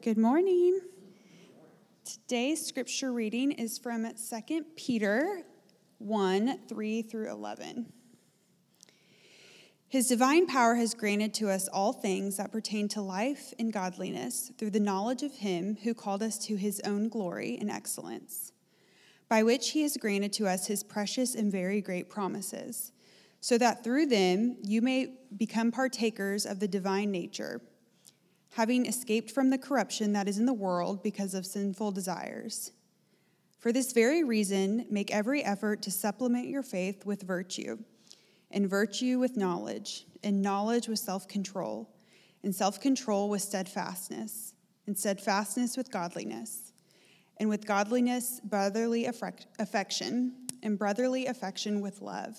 Good morning. Today's scripture reading is from 2 Peter 1 3 through 11. His divine power has granted to us all things that pertain to life and godliness through the knowledge of Him who called us to His own glory and excellence, by which He has granted to us His precious and very great promises, so that through them you may become partakers of the divine nature having escaped from the corruption that is in the world because of sinful desires. For this very reason, make every effort to supplement your faith with virtue, and virtue with knowledge, and knowledge with self control, and self control with steadfastness, and steadfastness with godliness, and with godliness, brotherly affection, and brotherly affection with love.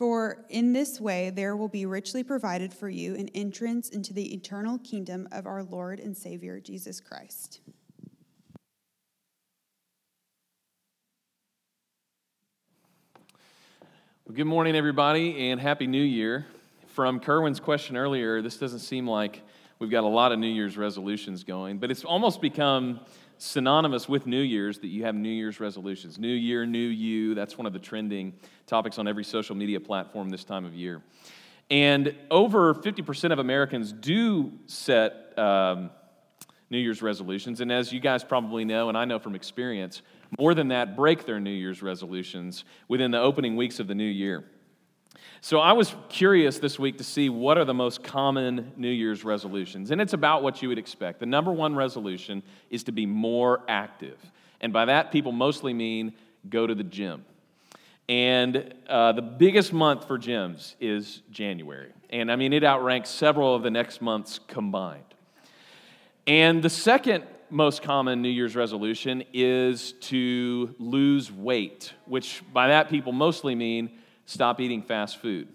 For in this way there will be richly provided for you an entrance into the eternal kingdom of our Lord and Savior Jesus Christ. Well, good morning, everybody, and Happy New Year. From Kerwin's question earlier, this doesn't seem like we've got a lot of New Year's resolutions going, but it's almost become synonymous with New Year's that you have New Year's resolutions. New Year, New You. That's one of the trending topics on every social media platform this time of year. And over 50% of Americans do set um, New Year's resolutions. And as you guys probably know, and I know from experience, more than that break their New Year's resolutions within the opening weeks of the new year. So I was curious this week to see what are the most common New Year's resolutions. And it's about what you would expect. The number one resolution is to be more active. And by that, people mostly mean go to the gym. And uh, the biggest month for gyms is January. And I mean, it outranks several of the next months combined. And the second most common New Year's resolution is to lose weight, which by that people mostly mean stop eating fast food.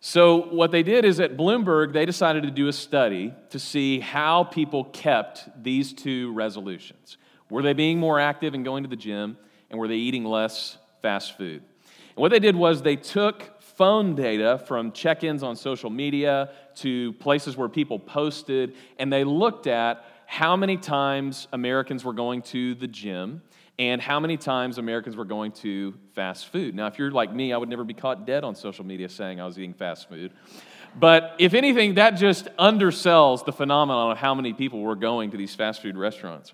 So, what they did is at Bloomberg, they decided to do a study to see how people kept these two resolutions. Were they being more active and going to the gym, and were they eating less fast food? And what they did was they took phone data from check ins on social media to places where people posted, and they looked at how many times Americans were going to the gym and how many times Americans were going to fast food. Now, if you're like me, I would never be caught dead on social media saying I was eating fast food. But if anything, that just undersells the phenomenon of how many people were going to these fast food restaurants.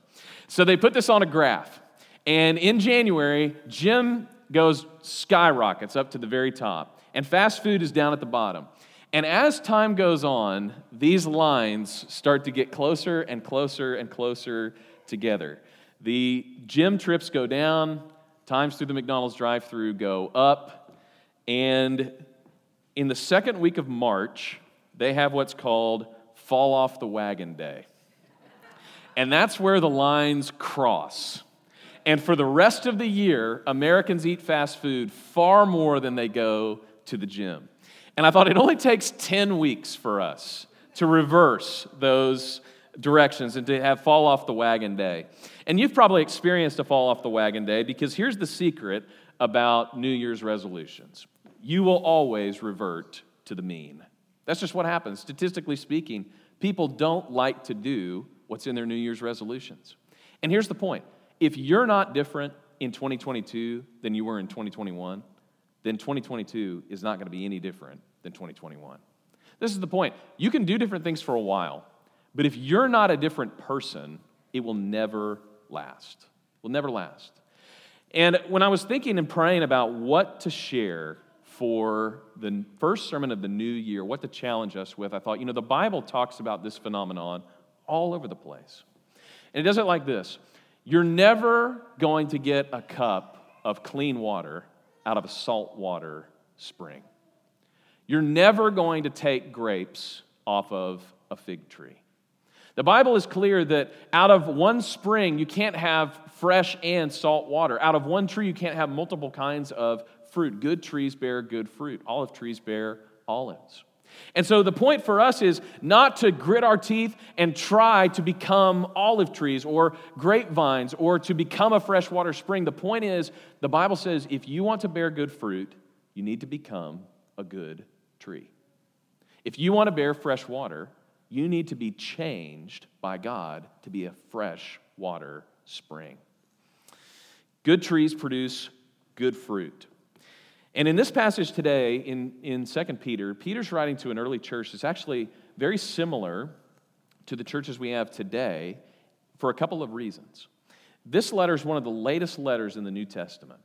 So they put this on a graph. And in January, gym goes skyrockets up to the very top, and fast food is down at the bottom. And as time goes on, these lines start to get closer and closer and closer together. The gym trips go down, times through the McDonald's drive through go up, and in the second week of March, they have what's called Fall Off the Wagon Day. And that's where the lines cross. And for the rest of the year, Americans eat fast food far more than they go to the gym. And I thought it only takes 10 weeks for us to reverse those directions and to have fall off the wagon day. And you've probably experienced a fall off the wagon day because here's the secret about New Year's resolutions you will always revert to the mean. That's just what happens. Statistically speaking, people don't like to do what's in their New Year's resolutions. And here's the point if you're not different in 2022 than you were in 2021, then 2022 is not going to be any different than 2021. This is the point. You can do different things for a while, but if you're not a different person, it will never last. Will never last. And when I was thinking and praying about what to share for the first sermon of the new year, what to challenge us with, I thought, you know, the Bible talks about this phenomenon all over the place. And it does it like this You're never going to get a cup of clean water out of a saltwater spring. You're never going to take grapes off of a fig tree. The Bible is clear that out of one spring, you can't have fresh and salt water. Out of one tree, you can't have multiple kinds of fruit. Good trees bear good fruit, olive trees bear olives. And so the point for us is not to grit our teeth and try to become olive trees or grapevines or to become a freshwater spring. The point is, the Bible says if you want to bear good fruit, you need to become a good tree. If you want to bear fresh water, you need to be changed by God to be a fresh water spring. Good trees produce good fruit. And in this passage today, in, in 2 Peter, Peter's writing to an early church that's actually very similar to the churches we have today for a couple of reasons. This letter is one of the latest letters in the New Testament.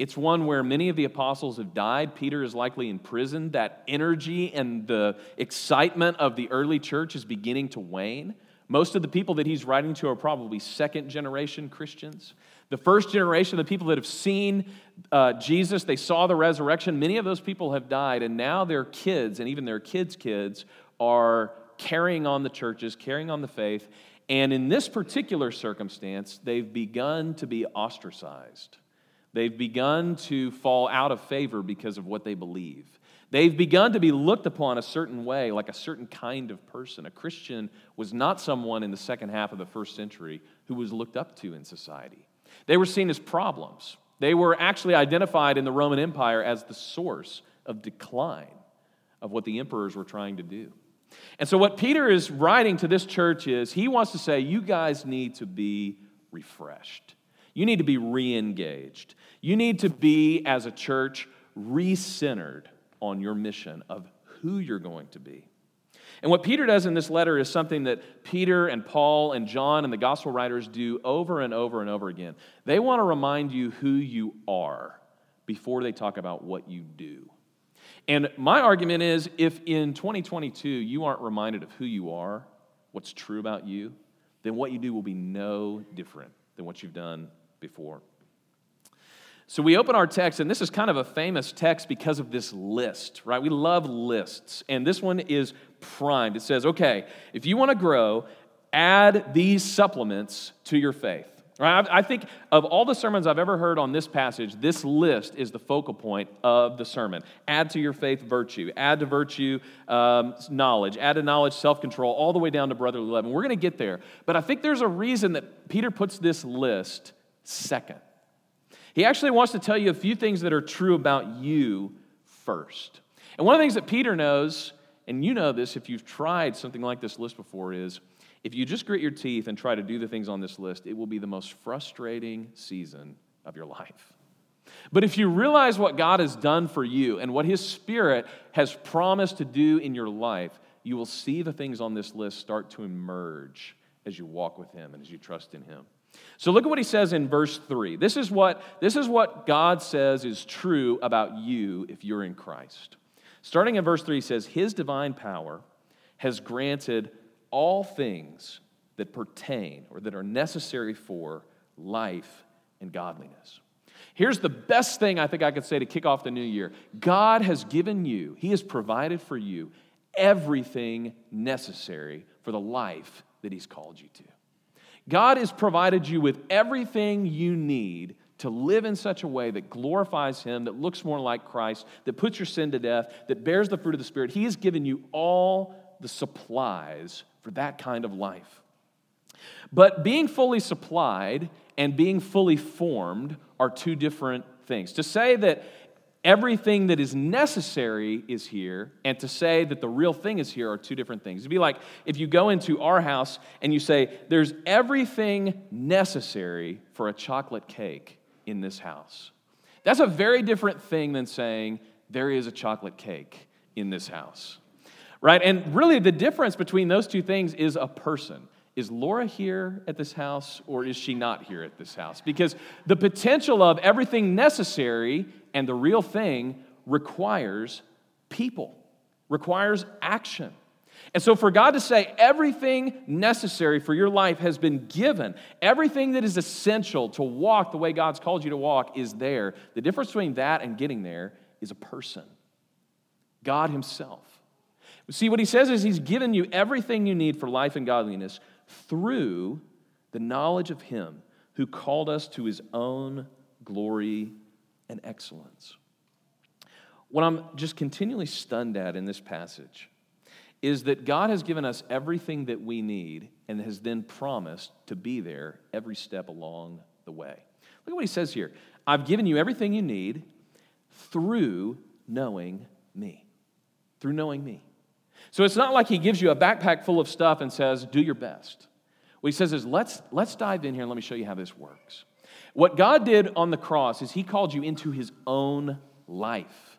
It's one where many of the apostles have died. Peter is likely in prison. That energy and the excitement of the early church is beginning to wane. Most of the people that he's writing to are probably second generation Christians. The first generation, the people that have seen uh, Jesus, they saw the resurrection, many of those people have died, and now their kids and even their kids' kids are carrying on the churches, carrying on the faith. And in this particular circumstance, they've begun to be ostracized. They've begun to fall out of favor because of what they believe. They've begun to be looked upon a certain way, like a certain kind of person. A Christian was not someone in the second half of the first century who was looked up to in society. They were seen as problems. They were actually identified in the Roman Empire as the source of decline of what the emperors were trying to do. And so, what Peter is writing to this church is he wants to say, you guys need to be refreshed. You need to be re engaged. You need to be, as a church, recentered on your mission of who you're going to be. And what Peter does in this letter is something that Peter and Paul and John and the gospel writers do over and over and over again. They want to remind you who you are before they talk about what you do. And my argument is if in 2022 you aren't reminded of who you are, what's true about you, then what you do will be no different than what you've done before. So we open our text, and this is kind of a famous text because of this list, right? We love lists. And this one is primed. It says, okay, if you want to grow, add these supplements to your faith. Right? I think of all the sermons I've ever heard on this passage, this list is the focal point of the sermon. Add to your faith virtue, add to virtue um, knowledge, add to knowledge self control, all the way down to brotherly love. And we're going to get there. But I think there's a reason that Peter puts this list second. He actually wants to tell you a few things that are true about you first. And one of the things that Peter knows, and you know this if you've tried something like this list before, is if you just grit your teeth and try to do the things on this list, it will be the most frustrating season of your life. But if you realize what God has done for you and what His Spirit has promised to do in your life, you will see the things on this list start to emerge as you walk with Him and as you trust in Him. So look at what he says in verse 3. This is what, this is what God says is true about you if you're in Christ. Starting in verse 3, he says, His divine power has granted all things that pertain or that are necessary for life and godliness. Here's the best thing I think I could say to kick off the new year God has given you, He has provided for you everything necessary for the life that He's called you to. God has provided you with everything you need to live in such a way that glorifies Him, that looks more like Christ, that puts your sin to death, that bears the fruit of the Spirit. He has given you all the supplies for that kind of life. But being fully supplied and being fully formed are two different things. To say that everything that is necessary is here, and to say that the real thing is here are two different things. It'd be like if you go into our house and you say, There's everything necessary for a chocolate cake in this house. That's a very different thing than saying, There is a chocolate cake in this house. Right? And really, the difference between those two things is a person. Is Laura here at this house or is she not here at this house? Because the potential of everything necessary and the real thing requires people, requires action. And so, for God to say everything necessary for your life has been given, everything that is essential to walk the way God's called you to walk is there. The difference between that and getting there is a person God Himself. See, what He says is He's given you everything you need for life and godliness through the knowledge of Him who called us to his own glory and excellence. What I'm just continually stunned at in this passage is that God has given us everything that we need and has then promised to be there every step along the way. Look at what he says here I've given you everything you need through knowing me. Through knowing me. So it's not like he gives you a backpack full of stuff and says, do your best. What he says is, let's, let's dive in here and let me show you how this works. What God did on the cross is he called you into his own life.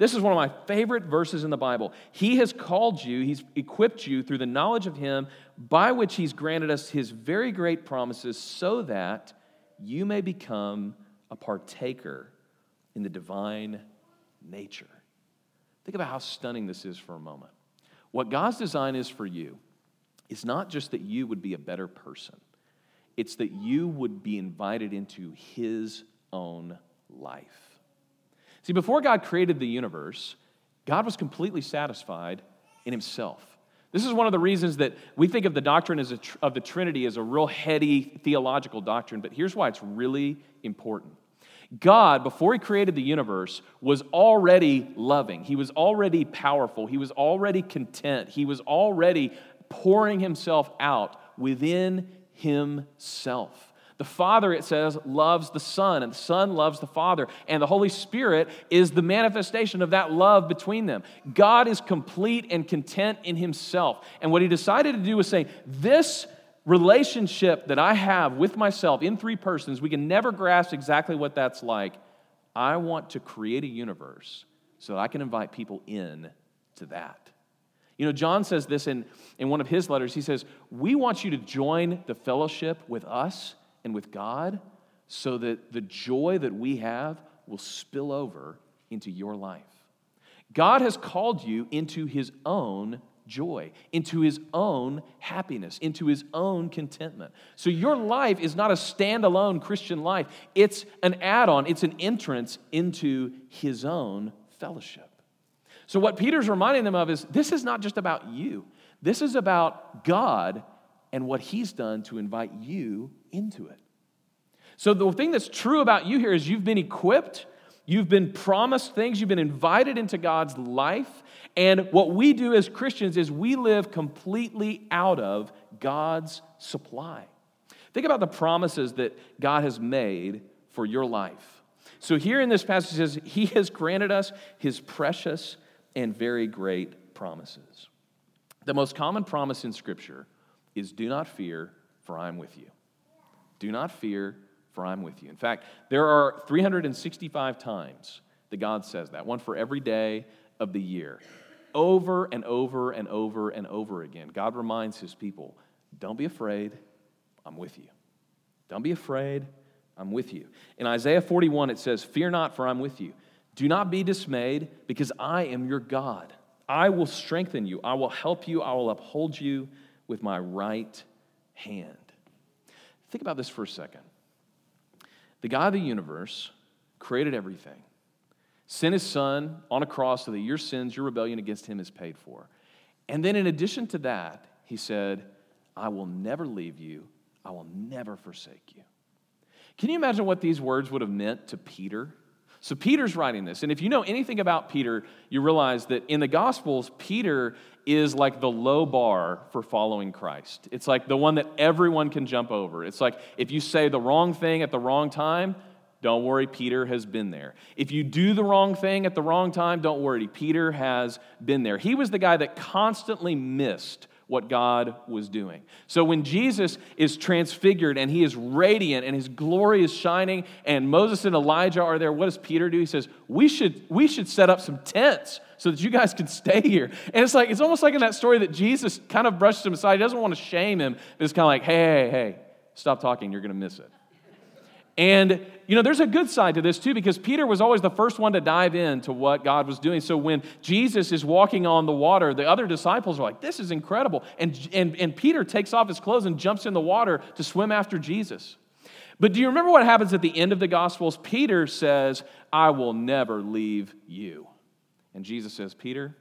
This is one of my favorite verses in the Bible. He has called you, He's equipped you through the knowledge of Him, by which He's granted us His very great promises, so that you may become a partaker in the divine nature. Think about how stunning this is for a moment. What God's design is for you is not just that you would be a better person, it's that you would be invited into His own life. See, before God created the universe, God was completely satisfied in himself. This is one of the reasons that we think of the doctrine as a, of the Trinity as a real heady theological doctrine, but here's why it's really important. God, before he created the universe, was already loving. He was already powerful. He was already content. He was already pouring himself out within himself. The Father, it says, loves the Son, and the Son loves the Father, and the Holy Spirit is the manifestation of that love between them. God is complete and content in Himself. And what He decided to do was say, This relationship that I have with myself in three persons, we can never grasp exactly what that's like. I want to create a universe so that I can invite people in to that. You know, John says this in, in one of his letters. He says, We want you to join the fellowship with us and with God so that the joy that we have will spill over into your life. God has called you into His own joy, into His own happiness, into His own contentment. So your life is not a standalone Christian life, it's an add on, it's an entrance into His own fellowship. So, what Peter's reminding them of is this is not just about you, this is about God and what He's done to invite you into it. So, the thing that's true about you here is you've been equipped, you've been promised things, you've been invited into God's life. And what we do as Christians is we live completely out of God's supply. Think about the promises that God has made for your life. So, here in this passage, says, He has granted us His precious and very great promises. The most common promise in Scripture is do not fear, for I am with you. Do not fear, for I'm with you. In fact, there are 365 times that God says that, one for every day of the year. Over and over and over and over again, God reminds his people don't be afraid, I'm with you. Don't be afraid, I'm with you. In Isaiah 41, it says, Fear not, for I'm with you. Do not be dismayed, because I am your God. I will strengthen you, I will help you, I will uphold you with my right hand. Think about this for a second. The God of the universe created everything, sent his son on a cross so that your sins, your rebellion against him is paid for. And then, in addition to that, he said, I will never leave you, I will never forsake you. Can you imagine what these words would have meant to Peter? So Peter's writing this. And if you know anything about Peter, you realize that in the Gospels, Peter is like the low bar for following Christ. It's like the one that everyone can jump over. It's like if you say the wrong thing at the wrong time, don't worry, Peter has been there. If you do the wrong thing at the wrong time, don't worry, Peter has been there. He was the guy that constantly missed what God was doing. So when Jesus is transfigured and he is radiant and his glory is shining and Moses and Elijah are there, what does Peter do? He says, "We should we should set up some tents so that you guys can stay here." And it's like it's almost like in that story that Jesus kind of brushes him aside. He doesn't want to shame him, but it's kind of like, "Hey, hey, hey, stop talking, you're going to miss it." And, you know, there's a good side to this too, because Peter was always the first one to dive into what God was doing. So when Jesus is walking on the water, the other disciples are like, this is incredible. And, and, and Peter takes off his clothes and jumps in the water to swim after Jesus. But do you remember what happens at the end of the Gospels? Peter says, I will never leave you. And Jesus says, Peter,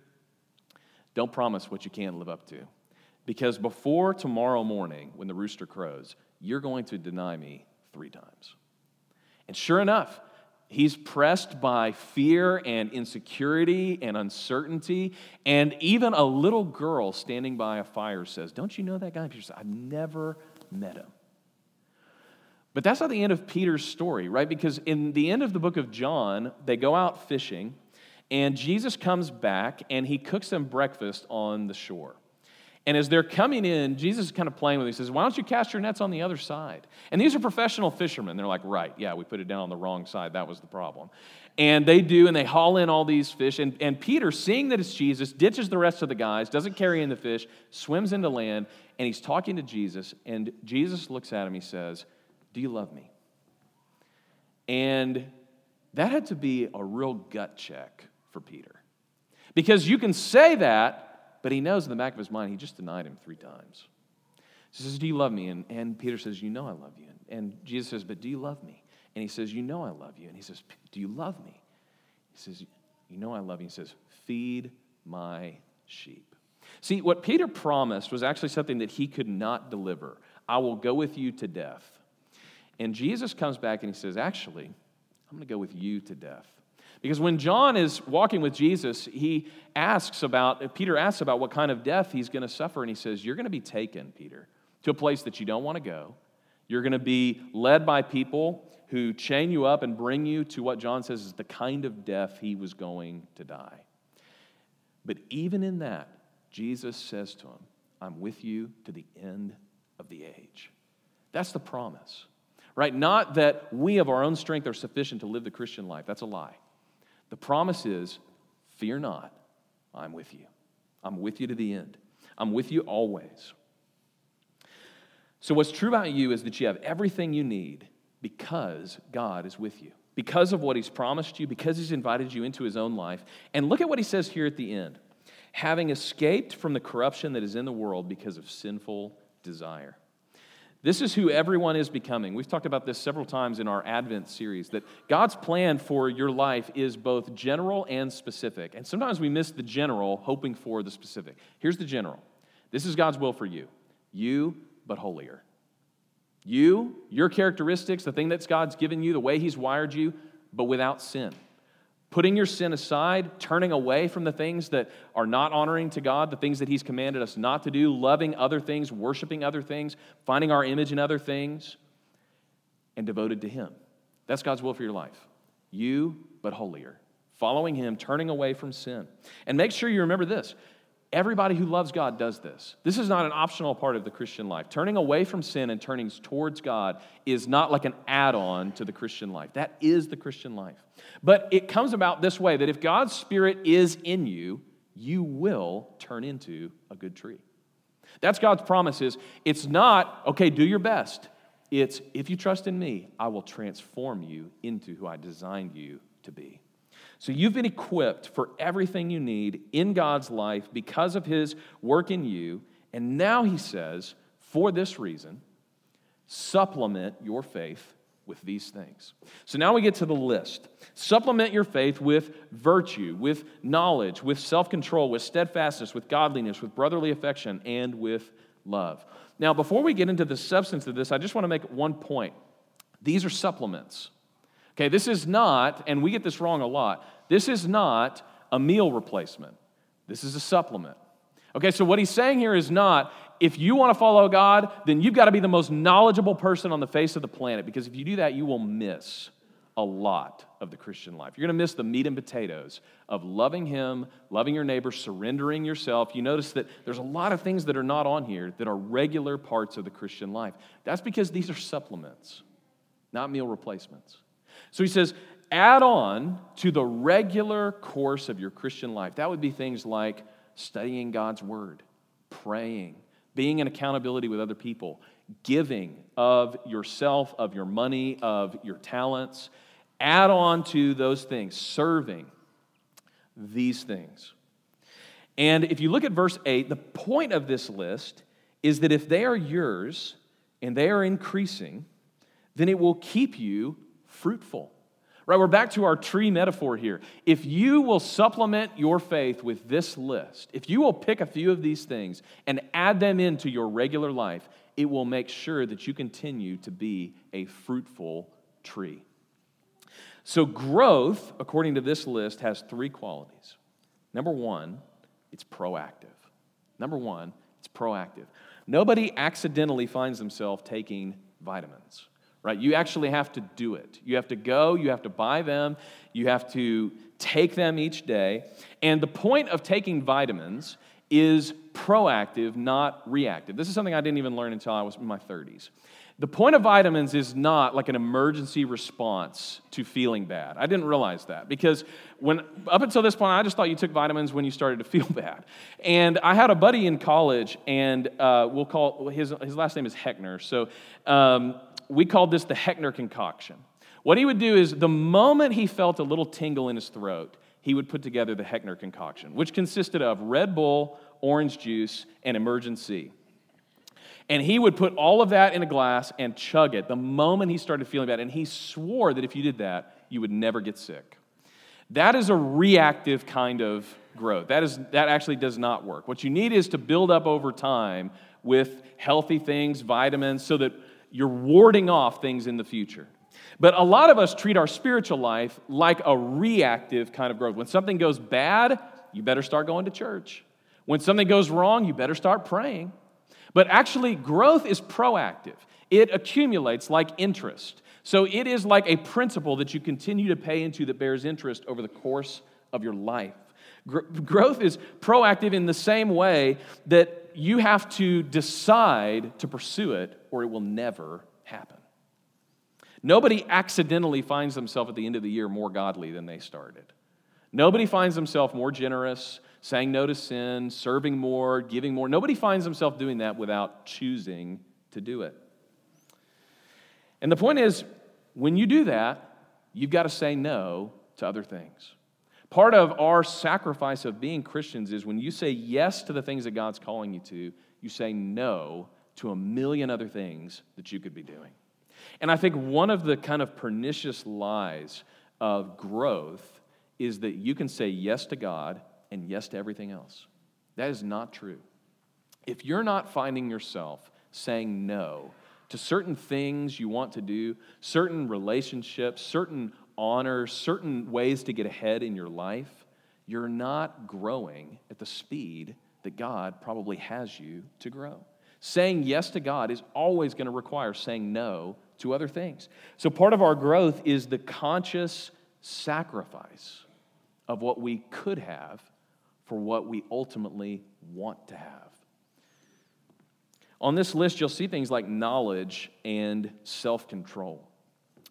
don't promise what you can't live up to. Because before tomorrow morning, when the rooster crows, you're going to deny me three times. And sure enough, he's pressed by fear and insecurity and uncertainty. And even a little girl standing by a fire says, Don't you know that guy? Peter says, I've never met him. But that's not the end of Peter's story, right? Because in the end of the book of John, they go out fishing, and Jesus comes back and he cooks them breakfast on the shore. And as they're coming in, Jesus is kind of playing with them. He says, Why don't you cast your nets on the other side? And these are professional fishermen. They're like, Right, yeah, we put it down on the wrong side. That was the problem. And they do, and they haul in all these fish. And, and Peter, seeing that it's Jesus, ditches the rest of the guys, doesn't carry in the fish, swims into land, and he's talking to Jesus. And Jesus looks at him, he says, Do you love me? And that had to be a real gut check for Peter. Because you can say that but he knows in the back of his mind, he just denied him three times. He says, Do you love me? And, and Peter says, You know I love you. And, and Jesus says, But do you love me? And he says, You know I love you. And he says, Do you love me? He says, You know I love you. He says, Feed my sheep. See, what Peter promised was actually something that he could not deliver. I will go with you to death. And Jesus comes back and he says, Actually, I'm going to go with you to death. Because when John is walking with Jesus, he asks about, Peter asks about what kind of death he's going to suffer, and he says, You're going to be taken, Peter, to a place that you don't want to go. You're going to be led by people who chain you up and bring you to what John says is the kind of death he was going to die. But even in that, Jesus says to him, I'm with you to the end of the age. That's the promise, right? Not that we of our own strength are sufficient to live the Christian life. That's a lie. The promise is fear not, I'm with you. I'm with you to the end. I'm with you always. So, what's true about you is that you have everything you need because God is with you, because of what He's promised you, because He's invited you into His own life. And look at what He says here at the end having escaped from the corruption that is in the world because of sinful desire. This is who everyone is becoming. We've talked about this several times in our Advent series that God's plan for your life is both general and specific. And sometimes we miss the general, hoping for the specific. Here's the general this is God's will for you you, but holier. You, your characteristics, the thing that God's given you, the way He's wired you, but without sin putting your sin aside, turning away from the things that are not honoring to God, the things that He's commanded us not to do, loving other things, worshiping other things, finding our image in other things, and devoted to Him. That's God's will for your life. You, but holier. Following Him, turning away from sin. And make sure you remember this Everybody who loves God does this. This is not an optional part of the Christian life. Turning away from sin and turning towards God is not like an add on to the Christian life. That is the Christian life. But it comes about this way that if God's Spirit is in you, you will turn into a good tree. That's God's promise is it's not, okay, do your best. It's if you trust in me, I will transform you into who I designed you to be. So you've been equipped for everything you need in God's life because of his work in you. And now he says, for this reason, supplement your faith with these things. So now we get to the list. Supplement your faith with virtue, with knowledge, with self control, with steadfastness, with godliness, with brotherly affection, and with love. Now, before we get into the substance of this, I just want to make one point. These are supplements. Okay, this is not, and we get this wrong a lot, this is not a meal replacement. This is a supplement. Okay, so what he's saying here is not if you want to follow God, then you've got to be the most knowledgeable person on the face of the planet because if you do that, you will miss a lot of the Christian life. You're going to miss the meat and potatoes of loving Him, loving your neighbor, surrendering yourself. You notice that there's a lot of things that are not on here that are regular parts of the Christian life. That's because these are supplements, not meal replacements. So he says, add on to the regular course of your Christian life. That would be things like studying God's word, praying, being in accountability with other people, giving of yourself, of your money, of your talents. Add on to those things, serving these things. And if you look at verse 8, the point of this list is that if they are yours and they are increasing, then it will keep you fruitful. Right, we're back to our tree metaphor here. If you will supplement your faith with this list, if you will pick a few of these things and add them into your regular life, it will make sure that you continue to be a fruitful tree. So, growth, according to this list, has three qualities. Number one, it's proactive. Number one, it's proactive. Nobody accidentally finds themselves taking vitamins, right? You actually have to do it. You have to go, you have to buy them, you have to take them each day. And the point of taking vitamins is proactive, not reactive. This is something I didn't even learn until I was in my 30s. The point of vitamins is not like an emergency response to feeling bad. I didn't realize that because when up until this point, I just thought you took vitamins when you started to feel bad. And I had a buddy in college, and uh, we'll call his his last name is Heckner. So um, we called this the Heckner concoction. What he would do is the moment he felt a little tingle in his throat, he would put together the Heckner concoction, which consisted of Red Bull, orange juice, and Emergen-C. And he would put all of that in a glass and chug it the moment he started feeling bad. And he swore that if you did that, you would never get sick. That is a reactive kind of growth. That, is, that actually does not work. What you need is to build up over time with healthy things, vitamins, so that you're warding off things in the future. But a lot of us treat our spiritual life like a reactive kind of growth. When something goes bad, you better start going to church. When something goes wrong, you better start praying. But actually, growth is proactive, it accumulates like interest. So it is like a principle that you continue to pay into that bears interest over the course of your life. growth is proactive in the same way that you have to decide to pursue it or it will never happen. Nobody accidentally finds themselves at the end of the year more godly than they started. Nobody finds himself more generous, saying no to sin, serving more, giving more. Nobody finds himself doing that without choosing to do it. And the point is, when you do that, you've got to say no to other things. Part of our sacrifice of being Christians is when you say yes to the things that God's calling you to, you say no to a million other things that you could be doing. And I think one of the kind of pernicious lies of growth is that you can say yes to God and yes to everything else. That is not true. If you're not finding yourself saying no to certain things you want to do, certain relationships, certain honors, certain ways to get ahead in your life, you're not growing at the speed that God probably has you to grow. Saying yes to God is always going to require saying no to other things. So, part of our growth is the conscious sacrifice of what we could have for what we ultimately want to have. On this list, you'll see things like knowledge and self control.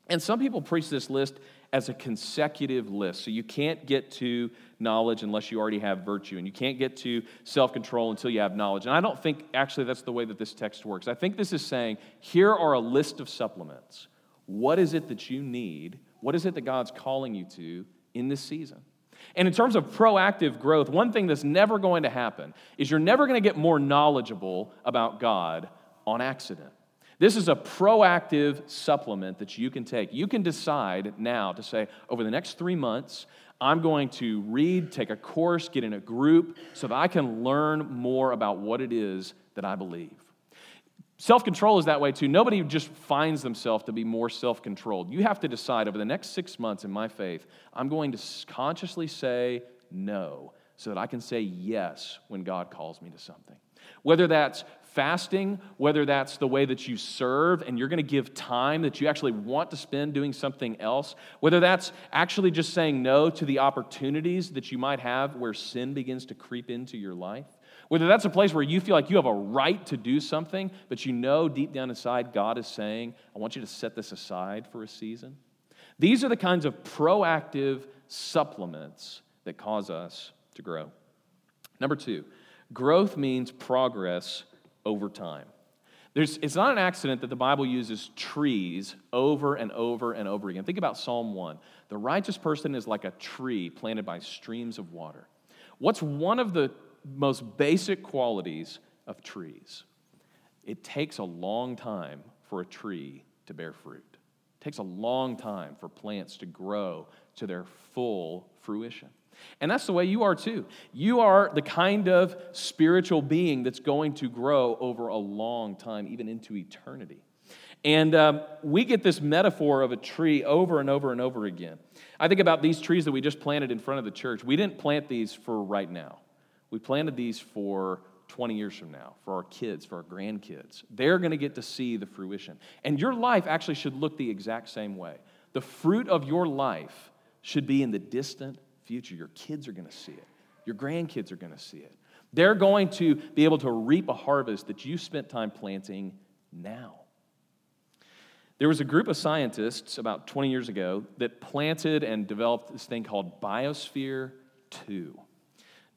And some people preach this list as a consecutive list. So you can't get to knowledge unless you already have virtue, and you can't get to self control until you have knowledge. And I don't think actually that's the way that this text works. I think this is saying here are a list of supplements. What is it that you need? What is it that God's calling you to in this season? And in terms of proactive growth, one thing that's never going to happen is you're never going to get more knowledgeable about God on accident. This is a proactive supplement that you can take. You can decide now to say, over the next three months, I'm going to read, take a course, get in a group so that I can learn more about what it is that I believe. Self control is that way too. Nobody just finds themselves to be more self controlled. You have to decide over the next six months in my faith, I'm going to consciously say no so that I can say yes when God calls me to something. Whether that's fasting, whether that's the way that you serve and you're going to give time that you actually want to spend doing something else, whether that's actually just saying no to the opportunities that you might have where sin begins to creep into your life. Whether that's a place where you feel like you have a right to do something, but you know deep down inside God is saying, I want you to set this aside for a season. These are the kinds of proactive supplements that cause us to grow. Number two, growth means progress over time. There's, it's not an accident that the Bible uses trees over and over and over again. Think about Psalm 1. The righteous person is like a tree planted by streams of water. What's one of the most basic qualities of trees. It takes a long time for a tree to bear fruit. It takes a long time for plants to grow to their full fruition. And that's the way you are too. You are the kind of spiritual being that's going to grow over a long time, even into eternity. And um, we get this metaphor of a tree over and over and over again. I think about these trees that we just planted in front of the church. We didn't plant these for right now, we planted these for 20 years from now, for our kids, for our grandkids. They're going to get to see the fruition. And your life actually should look the exact same way. The fruit of your life should be in the distant future. Your kids are going to see it, your grandkids are going to see it. They're going to be able to reap a harvest that you spent time planting now. There was a group of scientists about 20 years ago that planted and developed this thing called Biosphere 2.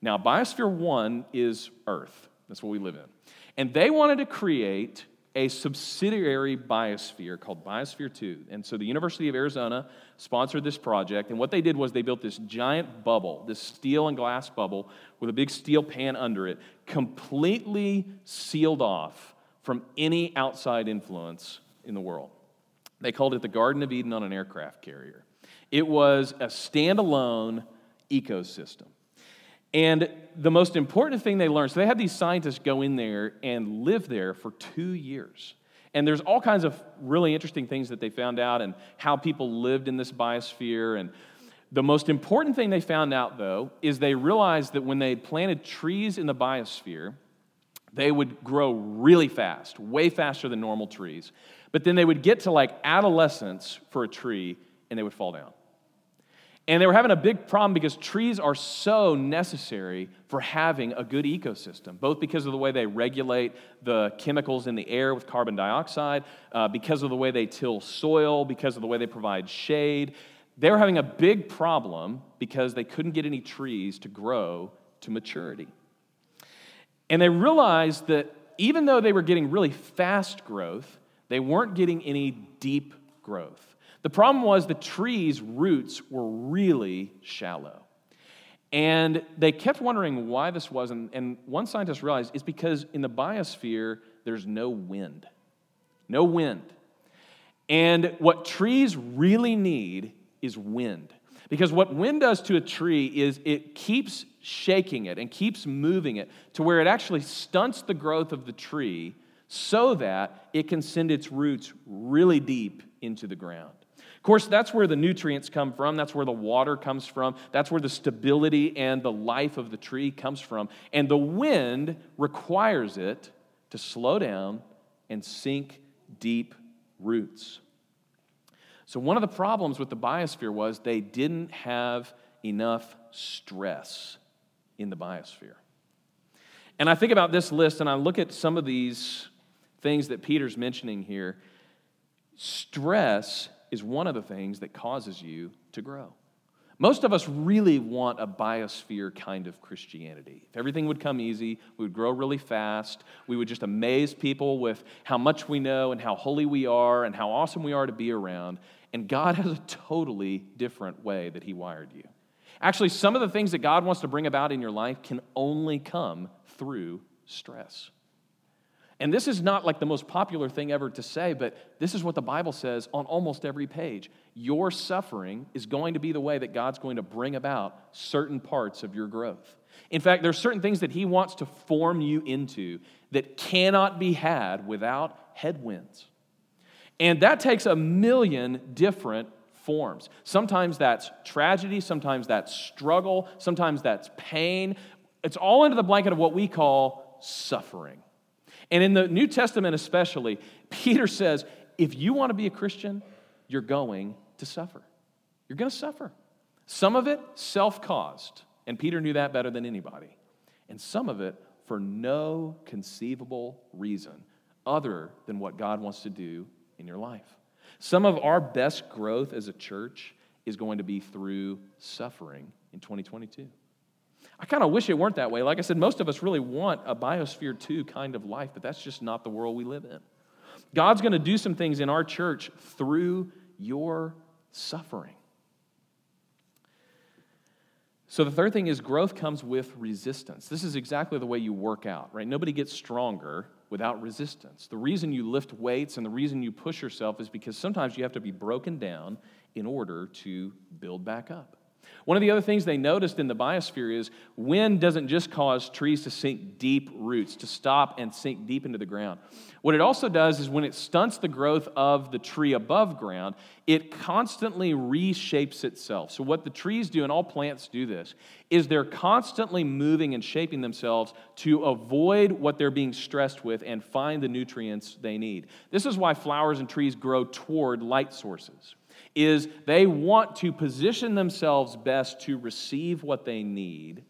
Now, Biosphere 1 is Earth, that's what we live in. And they wanted to create a subsidiary biosphere called Biosphere 2. And so the University of Arizona sponsored this project. And what they did was they built this giant bubble, this steel and glass bubble with a big steel pan under it, completely sealed off from any outside influence in the world. They called it the Garden of Eden on an aircraft carrier. It was a standalone ecosystem. And the most important thing they learned so they had these scientists go in there and live there for two years. And there's all kinds of really interesting things that they found out and how people lived in this biosphere. And the most important thing they found out, though, is they realized that when they planted trees in the biosphere, they would grow really fast, way faster than normal trees. But then they would get to like adolescence for a tree and they would fall down. And they were having a big problem because trees are so necessary for having a good ecosystem, both because of the way they regulate the chemicals in the air with carbon dioxide, uh, because of the way they till soil, because of the way they provide shade. They were having a big problem because they couldn't get any trees to grow to maturity. And they realized that even though they were getting really fast growth, they weren't getting any deep growth. The problem was the tree's roots were really shallow. And they kept wondering why this was. And, and one scientist realized it's because in the biosphere, there's no wind. No wind. And what trees really need is wind. Because what wind does to a tree is it keeps shaking it and keeps moving it to where it actually stunts the growth of the tree so that it can send its roots really deep into the ground. Of course, that's where the nutrients come from. That's where the water comes from. That's where the stability and the life of the tree comes from. And the wind requires it to slow down and sink deep roots. So, one of the problems with the biosphere was they didn't have enough stress in the biosphere. And I think about this list and I look at some of these things that Peter's mentioning here. Stress is one of the things that causes you to grow. Most of us really want a biosphere kind of Christianity. If everything would come easy, we would grow really fast. We would just amaze people with how much we know and how holy we are and how awesome we are to be around. And God has a totally different way that He wired you. Actually, some of the things that God wants to bring about in your life can only come through stress. And this is not like the most popular thing ever to say, but this is what the Bible says on almost every page. Your suffering is going to be the way that God's going to bring about certain parts of your growth. In fact, there's certain things that He wants to form you into that cannot be had without headwinds. And that takes a million different forms. Sometimes that's tragedy, sometimes that's struggle, sometimes that's pain. It's all under the blanket of what we call suffering. And in the New Testament, especially, Peter says, if you want to be a Christian, you're going to suffer. You're going to suffer. Some of it self caused, and Peter knew that better than anybody. And some of it for no conceivable reason other than what God wants to do in your life. Some of our best growth as a church is going to be through suffering in 2022. I kind of wish it weren't that way. Like I said, most of us really want a biosphere 2 kind of life, but that's just not the world we live in. God's going to do some things in our church through your suffering. So, the third thing is growth comes with resistance. This is exactly the way you work out, right? Nobody gets stronger without resistance. The reason you lift weights and the reason you push yourself is because sometimes you have to be broken down in order to build back up. One of the other things they noticed in the biosphere is wind doesn't just cause trees to sink deep roots, to stop and sink deep into the ground. What it also does is when it stunts the growth of the tree above ground, it constantly reshapes itself. So, what the trees do, and all plants do this, is they're constantly moving and shaping themselves to avoid what they're being stressed with and find the nutrients they need. This is why flowers and trees grow toward light sources is they want to position themselves best to receive what they need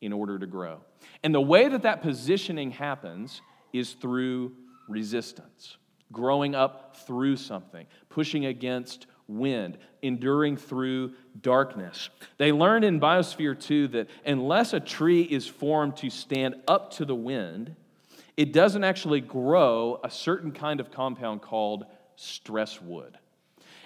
in order to grow. And the way that that positioning happens is through resistance, growing up through something, pushing against wind, enduring through darkness. They learned in Biosphere 2 that unless a tree is formed to stand up to the wind, it doesn't actually grow a certain kind of compound called stress wood.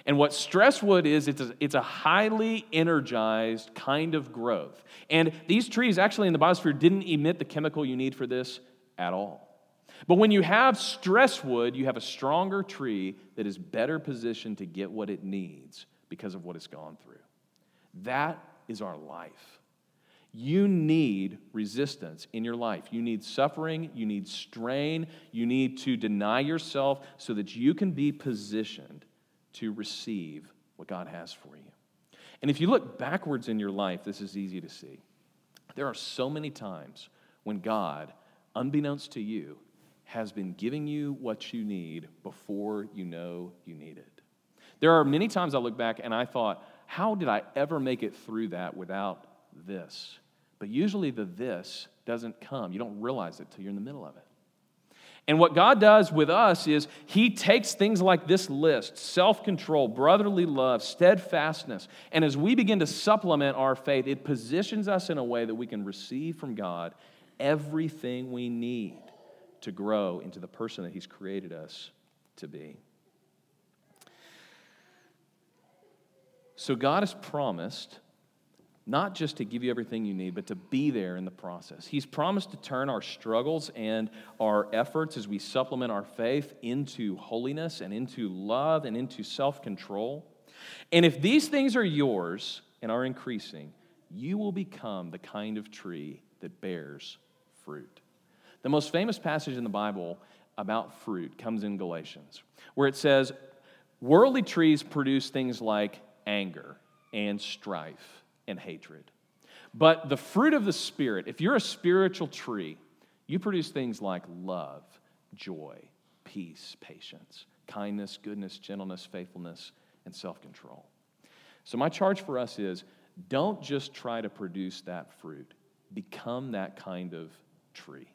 And what stress wood is, it's a, it's a highly energized kind of growth. And these trees, actually, in the biosphere, didn't emit the chemical you need for this at all. But when you have stress wood, you have a stronger tree that is better positioned to get what it needs because of what it's gone through. That is our life. You need resistance in your life. You need suffering. You need strain. You need to deny yourself so that you can be positioned to receive what God has for you. And if you look backwards in your life, this is easy to see. There are so many times when God, unbeknownst to you, has been giving you what you need before you know you need it. There are many times I look back and I thought, how did I ever make it through that without this? But usually the this doesn't come. You don't realize it till you're in the middle of it. And what God does with us is He takes things like this list self control, brotherly love, steadfastness, and as we begin to supplement our faith, it positions us in a way that we can receive from God everything we need to grow into the person that He's created us to be. So God has promised not just to give you everything you need, but to be there in the process. He's promised to turn our struggles and our efforts as we supplement our faith into holiness and into love and into self control. And if these things are yours and are increasing, you will become the kind of tree that bears fruit. The most famous passage in the Bible about fruit comes in Galatians, where it says, Worldly trees produce things like anger and strife and hatred. But the fruit of the Spirit, if you're a spiritual tree, you produce things like love, joy, peace, patience, kindness, goodness, gentleness, faithfulness, and self control. So, my charge for us is don't just try to produce that fruit, become that kind of tree.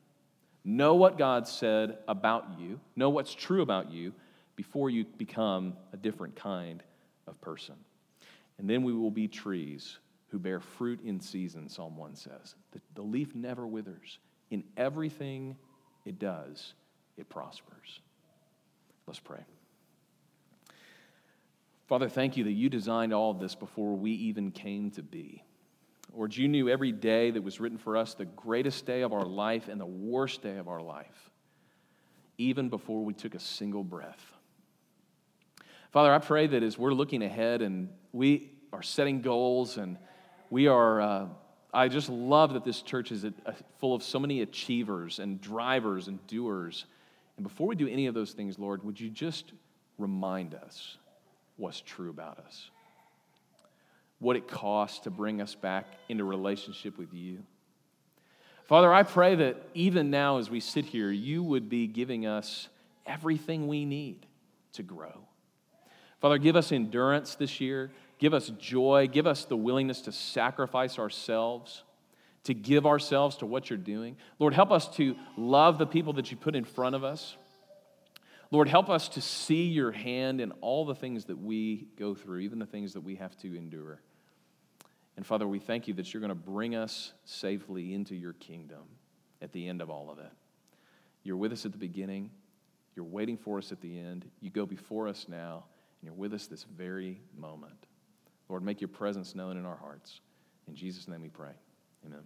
Know what God said about you, know what's true about you before you become a different kind of person. And then we will be trees who bear fruit in season, Psalm 1 says. The, the leaf never withers. In everything it does, it prospers. Let's pray. Father, thank you that you designed all of this before we even came to be. Lord, you knew every day that was written for us the greatest day of our life and the worst day of our life, even before we took a single breath. Father, I pray that as we're looking ahead and we are setting goals and we are, uh, I just love that this church is a, a, full of so many achievers and drivers and doers. And before we do any of those things, Lord, would you just remind us what's true about us? What it costs to bring us back into relationship with you. Father, I pray that even now as we sit here, you would be giving us everything we need to grow. Father, give us endurance this year. Give us joy. Give us the willingness to sacrifice ourselves, to give ourselves to what you're doing. Lord, help us to love the people that you put in front of us. Lord, help us to see your hand in all the things that we go through, even the things that we have to endure. And Father, we thank you that you're going to bring us safely into your kingdom at the end of all of it. You're with us at the beginning, you're waiting for us at the end. You go before us now, and you're with us this very moment. Lord, make your presence known in our hearts. In Jesus' name we pray. Amen.